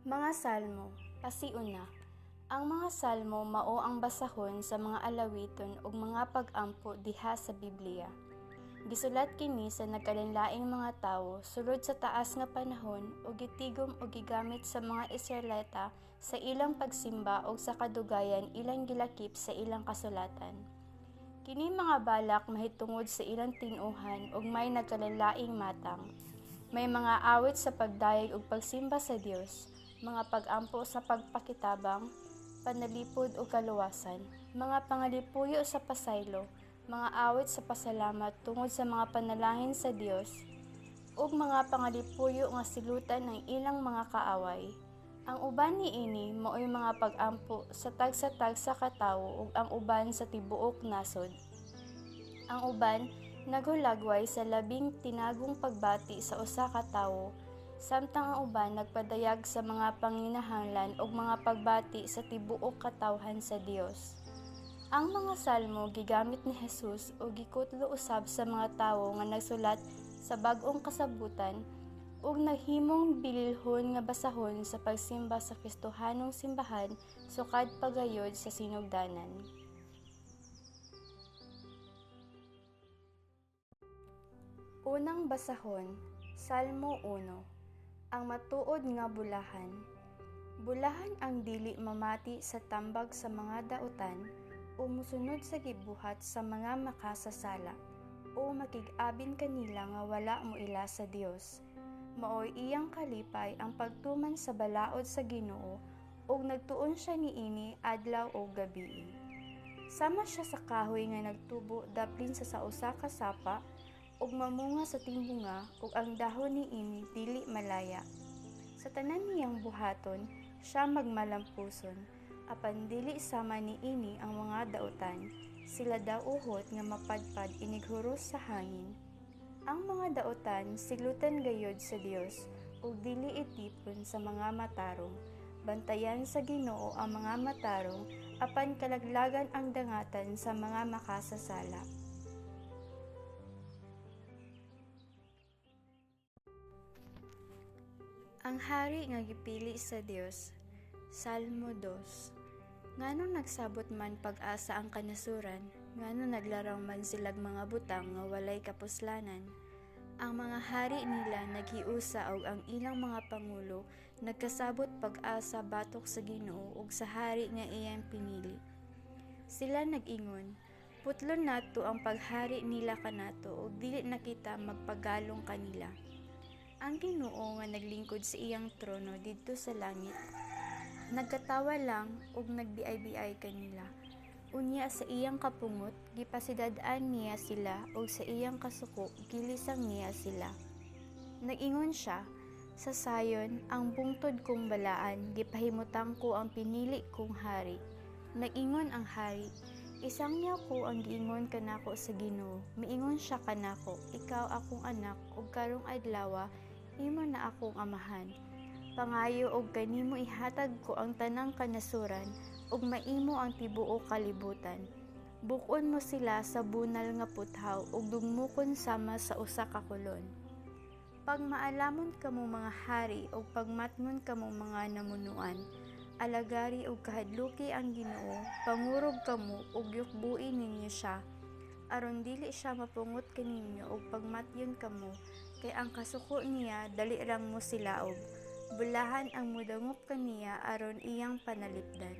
Mga Salmo, pasiuna. Ang mga salmo mao ang basahon sa mga alawiton ug mga pag-ampo diha sa Biblia. Gisulat kini sa nagkalinlaing mga tawo sulod sa taas nga panahon ug gitigom ug gigamit sa mga Israelita sa ilang pagsimba ug sa kadugayan ilang gilakip sa ilang kasulatan. Kini mga balak mahitungod sa ilang tinuhan ug may nagkalinlaing matang. May mga awit sa pagdayeg ug pagsimba sa Dios, mga pag-ampo sa pagpakitabang, panalipod o kaluwasan, mga pangalipuyo sa pasaylo, mga awit sa pasalamat tungod sa mga panalangin sa Dios, ug mga pangalipuyo nga silutan ng ilang mga kaaway. Ang uban niini mao'y mga pag-ampo sa tagsa-tagsa katawo ug ang uban sa tibuok nasod. Ang uban naghulagway sa labing tinagong pagbati sa usa ka tawo samtang ang uban nagpadayag sa mga panginahanglan ug mga pagbati sa tibuok katawhan sa Dios. Ang mga salmo gigamit ni Jesus ug gikutlo usab sa mga tawo nga nagsulat sa bag-ong kasabutan ug naghimong bililhon nga basahon sa pagsimba sa Kristohanong simbahan sukad pagayod sa sinugdanan. Unang basahon, Salmo 1 Ang matuod nga bulahan Bulahan ang dili mamati sa tambag sa mga dautan o musunod sa gibuhat sa mga makasasala o makig-abin kanila nga wala mo ila sa Dios. Maoy iyang kalipay ang pagtuman sa balaod sa Ginoo ug nagtuon siya niini adlaw o gabi. Sama siya sa kahoy nga nagtubo daplin sa sa usa ka sapa ug mamunga sa timbunga ug ang dahon niini dili malaya. Sa tanan niyang buhaton, siya magmalampuson, apan dili sama niini ang mga dautan, sila daw uhot nga mapadpad inighuros sa hangin. Ang mga dautan siglutan gayod sa Dios ug dili itipon sa mga matarong. Bantayan sa Ginoo ang mga matarong apan kalaglagan ang dangatan sa mga makasasala. Ang hari nga gipili sa Dios. Salmo 2. Ngano nagsabot man pag-asa ang kanasuran, ngano naglaraw man silag mga butang nga walay kapuslanan. Ang mga hari nila naghiusa og ang ilang mga pangulo nagkasabot pag-asa batok sa Ginoo ug sa hari nga iyang pinili. Sila nag-ingon, putlon nato ang paghari nila kanato ug dili na kita magpagalong kanila. Ang Ginoo nga naglingkod sa iyang trono didto sa langit. Nagkatawa lang ug nagbiay-biay kanila. Unya sa iyang kapungot, gipasidad-an niya sila ug sa iyang kasuko, gilisang niya sila. Nagingon siya, sa sayon, ang bungtod kong balaan, gipahimutang ko ang pinili kong hari. Nagingon ang hari, Isang niya ko ang giingon kanako sa Ginoo. Miingon siya kanako, ikaw akong anak ug karong adlaw imo na akong amahan. Pangayo og kanimo ihatag ko ang tanang kanasuran ug maimo ang tibuok kalibutan. Bukon mo sila sa bunal nga puthaw ug dugmukon sama sa usa ka kulon. Pag maalamon kamo mga hari ug pagmatmon kamo mga namunuan, alagari ug kahadluki ang Ginoo, pangurog kamo ug yukbuin ninyo siya aron dili siya mapungot kaninyo og pagmatyon kamo kay ang kasuko niya dali rang mo sila og bulahan ang mudangop kaniya aron iyang panalipdan